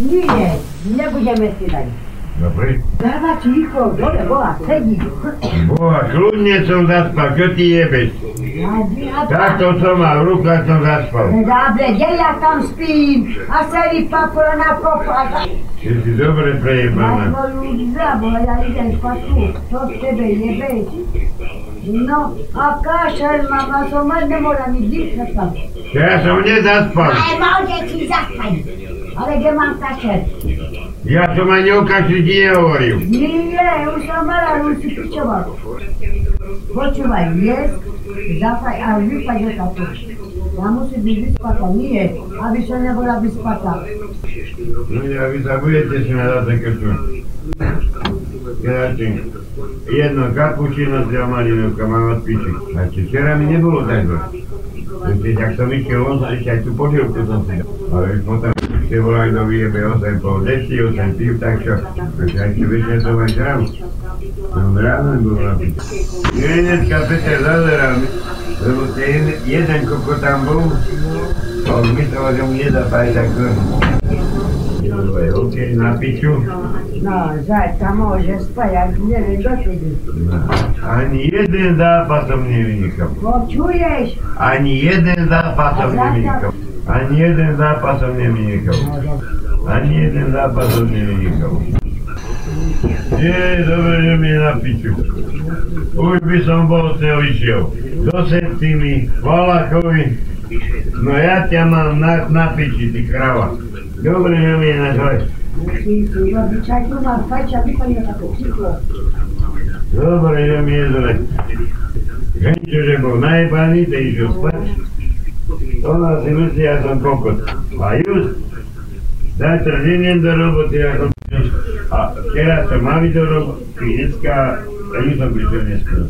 Nie, nebudeme si dať. Dobre. Dáva ticho, dole bola, sedí. Boha, kľudne som zaspal, čo ti jebeš? Takto som mal, rukách som zaspal. Dobre, kde ja tam spím? A celý papula na kopa. Ty si dobre Ja prejebaná. tvoju zabola, ja idem spať tu. Čo z tebe jebe? No, a kašel mám, a som mať nemôžem mi dýchať tam. Ja som nezaspal. Ale môže ti zaspať. Ale kde mám kašel? Ja som ani o kašli ti nehovoril. Nie, už som mala, už si pičoval. Počúvaj, jesť, zapaj a vypadne tu. Ja musím byť vyspatá, nie, aby som nebola vyspatá. No ja, vy sa budete smiať zase krču. Keďže jedno kapučino s malinovka mám odpíčiť. A či včera mi nebolo tak zle. Tak som išiel, on sa ešte aj tú podielku som si. Ale potom ste volali do vyjebe 8 pol deci, 8 pív, tak čo? Takže aj ešte večer som aj žral. Som ráno bol na piči. Nie, dneska Peter zazeral, lebo ten jeden koko tam bol, a on myslel, že mu nedá pájať tak Dobre, OK, na piču. No, zajtra môže spať, ak neviem, dokedy. No. Ani jeden zápas som nevynikal. Počuješ? Ani jeden zápas som nevynikal. Ani jeden zápas som nevynikal. Ani jeden zápas som nevynikal. Nie, dobre, že mi je na piču. Už by som bol z neho išiel. Do Septimy, Valachovi. No ja ťa mám na, na piči, ty krava. Dobre, že mi je na zle. Dobre, že mi je zle. Ženčo, že bol najebaný, ten išiel spať. Ona si myslí, ja som kokot. A just, zajtra nejdem do roboty, ja som a včera som mal ísť do roboty, dneska, ja už som prišiel neskôr.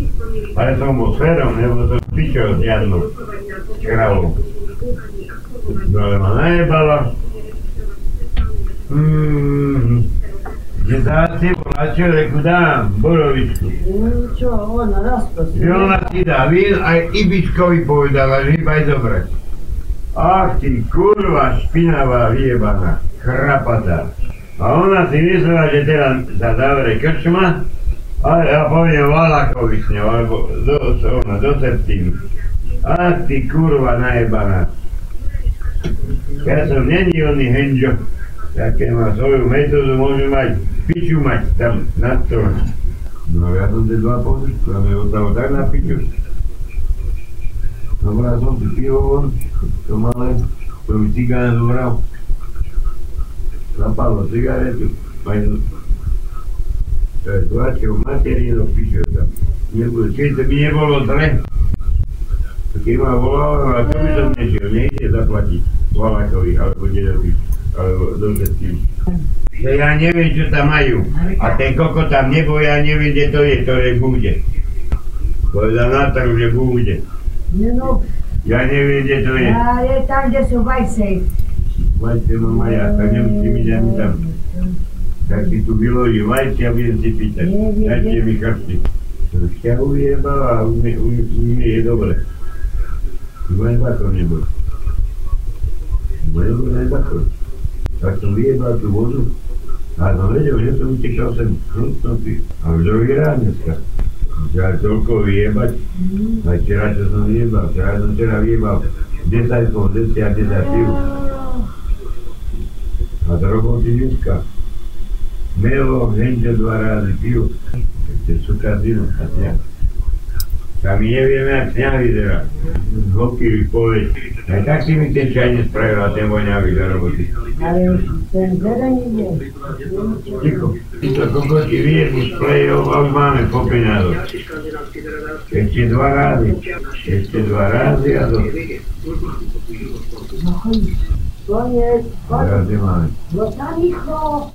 Ale som bol férom, lebo som pičol s Jannou, s kravou. No ale ma najebala. Hmm, že dá si volá človeku dám, borovičku. Čo, ona rozprosí. Že ona ti dá vín, aj Ibičkovi povedala, že iba aj zobrať. Ach ty kurva špinavá vyjebaná, chrapatá. A ona si myslela, že teraz sa zavre krčma, a ja poviem Valakovi s ňou, alebo do, ona, do Septínu. Ach ty kurva najebaná. Ja som není oný henžo, také má svoju metódu, môže mať, piču mať tam na stole. No ja som tie dva a mi ostalo tak na piču. Si pivo von, to malé, to mi cigán zobral. Zapalo aj to je tlačil materinu, pičo tam. Nebude, keď to by nebolo zle, keď ma volal, a to by som nešiel, nejde zaplatiť Valakovi, alebo dedovi, alebo do všetkým. Že ja neviem, čo tam majú. A ten koko tam nebol, ja neviem, kde to je, ktoré bude. Povedal na trhu, že bude. Nie no, Ja neviem, kde to je. a je tam, kde sú vajce. Vajce mám aj ja, tak nemusím ísť ani tam. Tak si tu vyloží vajce a budem si pýtať. Dajte mi chrsti. Šťahu vyjebal a u mne, je dobre. Len bakor nebol. Nebol len bakor. Tak som vyjebal tú vodu a som vedel, že som utekal sem hrustnutý. A už druhý rád dneska. Včera toľko vyjebať, aj včera čo som vyjebal, včera som včera vyjebal 10 po 10 a 10 piv. A do roboty dneska. Melo, ženže dva razy piv. Ešte suka zinu, a sňah. A my nevieme, jak sňah vyzerá. Hoký povedz. Aj tak si mi ten čaj nespravil a ten voňavý do roboty. Ale už ten zelený je. Ticho. Títo kokoti vyjedli z play-off a už máme po peňazoch. Ešte dva rázy. Ešte dva rázy a dosť. No chodí. Koniec, koniec. Teraz nemáme. No tam ticho.